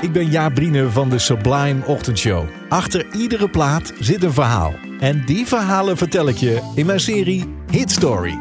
Ik ben Jaap Brine van de Sublime Ochtendshow. Achter iedere plaat zit een verhaal. En die verhalen vertel ik je in mijn serie Hit Story.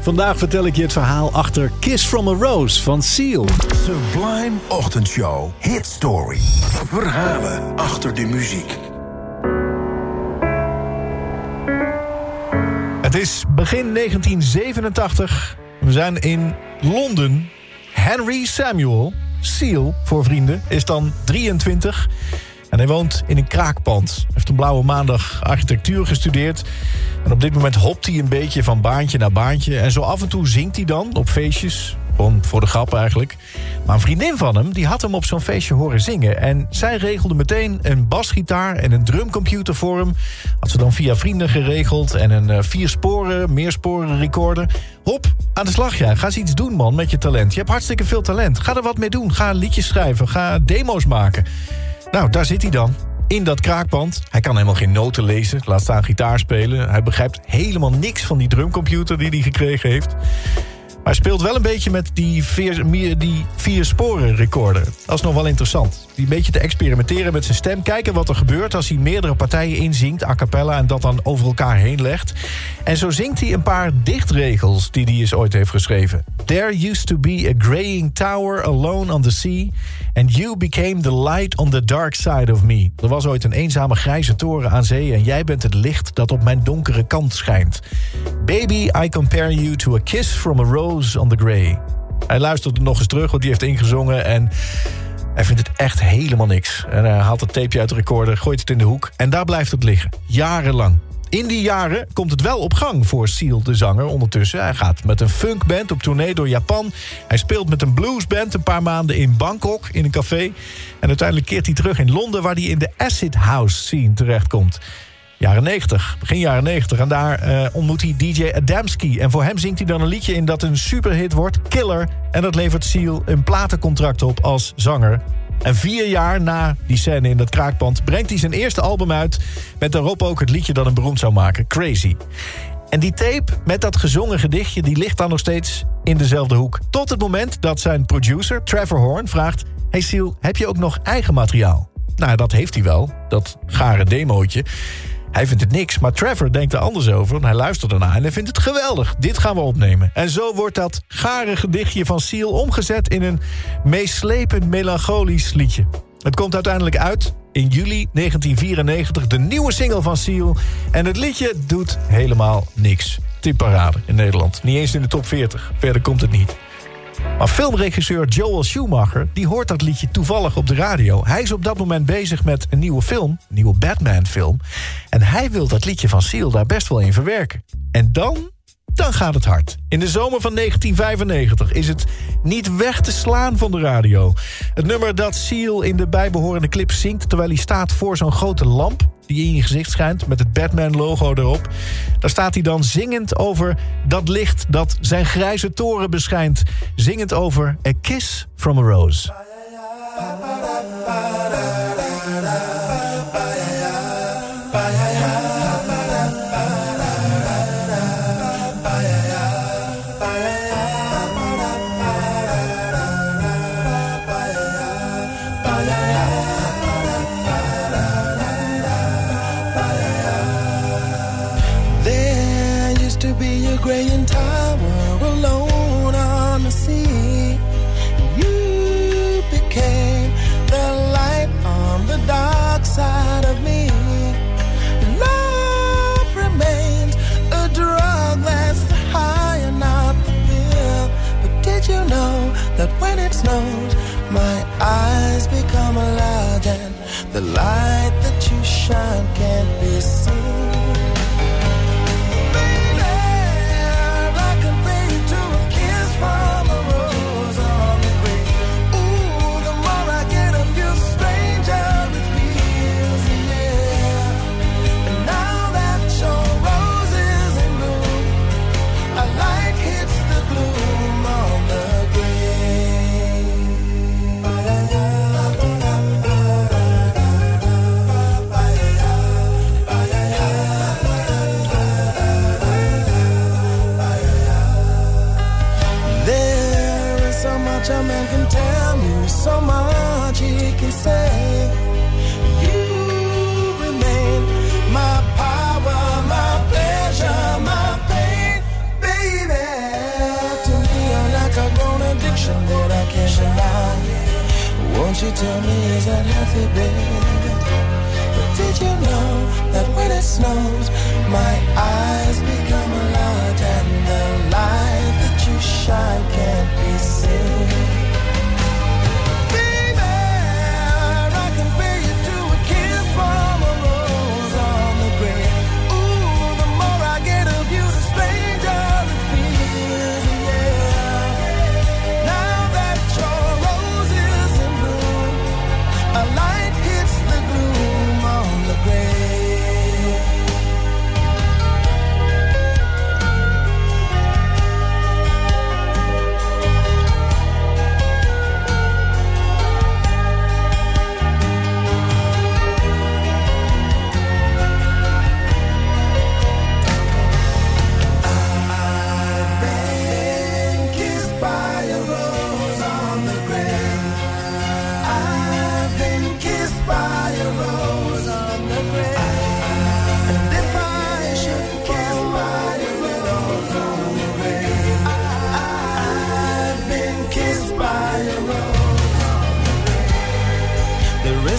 Vandaag vertel ik je het verhaal achter Kiss from a Rose van Seal. Sublime Ochtendshow. Hit Story. Verhalen achter de muziek. Het is begin 1987. We zijn in Londen. Henry Samuel, Seal voor vrienden, is dan 23. En hij woont in een kraakpand. Heeft een blauwe maandag architectuur gestudeerd. En op dit moment hopt hij een beetje van baantje naar baantje. En zo af en toe zingt hij dan op feestjes. Gewoon voor de grap eigenlijk. Maar een vriendin van hem, die had hem op zo'n feestje horen zingen. En zij regelde meteen een basgitaar en een drumcomputer voor hem. Had ze dan via vrienden geregeld. En een uh, vier sporen, meersporen recorder. Hop, aan de slag ja. Ga eens iets doen man met je talent. Je hebt hartstikke veel talent. Ga er wat mee doen. Ga liedjes schrijven. Ga demo's maken. Nou, daar zit hij dan. In dat kraakpand. Hij kan helemaal geen noten lezen. Laat staan gitaar spelen. Hij begrijpt helemaal niks van die drumcomputer die hij gekregen heeft. Maar speelt wel een beetje met die vier, die vier sporen recorder. Dat is nog wel interessant. Een beetje te experimenteren met zijn stem. Kijken wat er gebeurt als hij meerdere partijen inzingt, a cappella... en dat dan over elkaar heen legt. En zo zingt hij een paar dichtregels die hij eens ooit heeft geschreven. There used to be a graying tower alone on the sea... and you became the light on the dark side of me. Er was ooit een eenzame grijze toren aan zee... en jij bent het licht dat op mijn donkere kant schijnt. Baby, I compare you to a kiss from a rose on the grey. Hij luisterde nog eens terug, want die heeft ingezongen... en hij vindt het echt helemaal niks. En hij haalt het tapeje uit de recorder, gooit het in de hoek... en daar blijft het liggen, jarenlang. In die jaren komt het wel op gang voor Seal, de zanger, ondertussen. Hij gaat met een funkband op tournee door Japan. Hij speelt met een bluesband een paar maanden in Bangkok, in een café. En uiteindelijk keert hij terug in Londen... waar hij in de acid house scene terechtkomt. Jaren 90, begin jaren 90. En daar uh, ontmoet hij DJ Adamski. En voor hem zingt hij dan een liedje in dat een superhit wordt, Killer. En dat levert Seal een platencontract op als zanger. En vier jaar na die scène in dat kraakpand... brengt hij zijn eerste album uit... met daarop ook het liedje dat hem beroemd zou maken, Crazy. En die tape met dat gezongen gedichtje... die ligt dan nog steeds in dezelfde hoek. Tot het moment dat zijn producer, Trevor Horn, vraagt... Hey Seal, heb je ook nog eigen materiaal? Nou, dat heeft hij wel, dat gare demootje. Hij vindt het niks, maar Trevor denkt er anders over. En hij luistert ernaar en hij vindt het geweldig. Dit gaan we opnemen. En zo wordt dat gare gedichtje van Seal omgezet... in een meeslepend melancholisch liedje. Het komt uiteindelijk uit in juli 1994, de nieuwe single van Seal. En het liedje doet helemaal niks. Tipparade in Nederland. Niet eens in de top 40. Verder komt het niet. Maar filmregisseur Joel Schumacher die hoort dat liedje toevallig op de radio. Hij is op dat moment bezig met een nieuwe film, een nieuwe Batman-film. En hij wil dat liedje van Seal daar best wel in verwerken. En dan dan gaat het hard. In de zomer van 1995 is het niet weg te slaan van de radio. Het nummer dat Seal in de bijbehorende clip zingt... terwijl hij staat voor zo'n grote lamp die in je gezicht schijnt... met het Batman-logo erop. Daar staat hij dan zingend over dat licht dat zijn grijze toren beschijnt. Zingend over A Kiss from a Rose. that when it snows, my eyes become alive and the light that you shine can't tell me is that healthy, baby? But did you know that when it snows,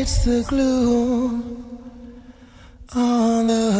The glue on the.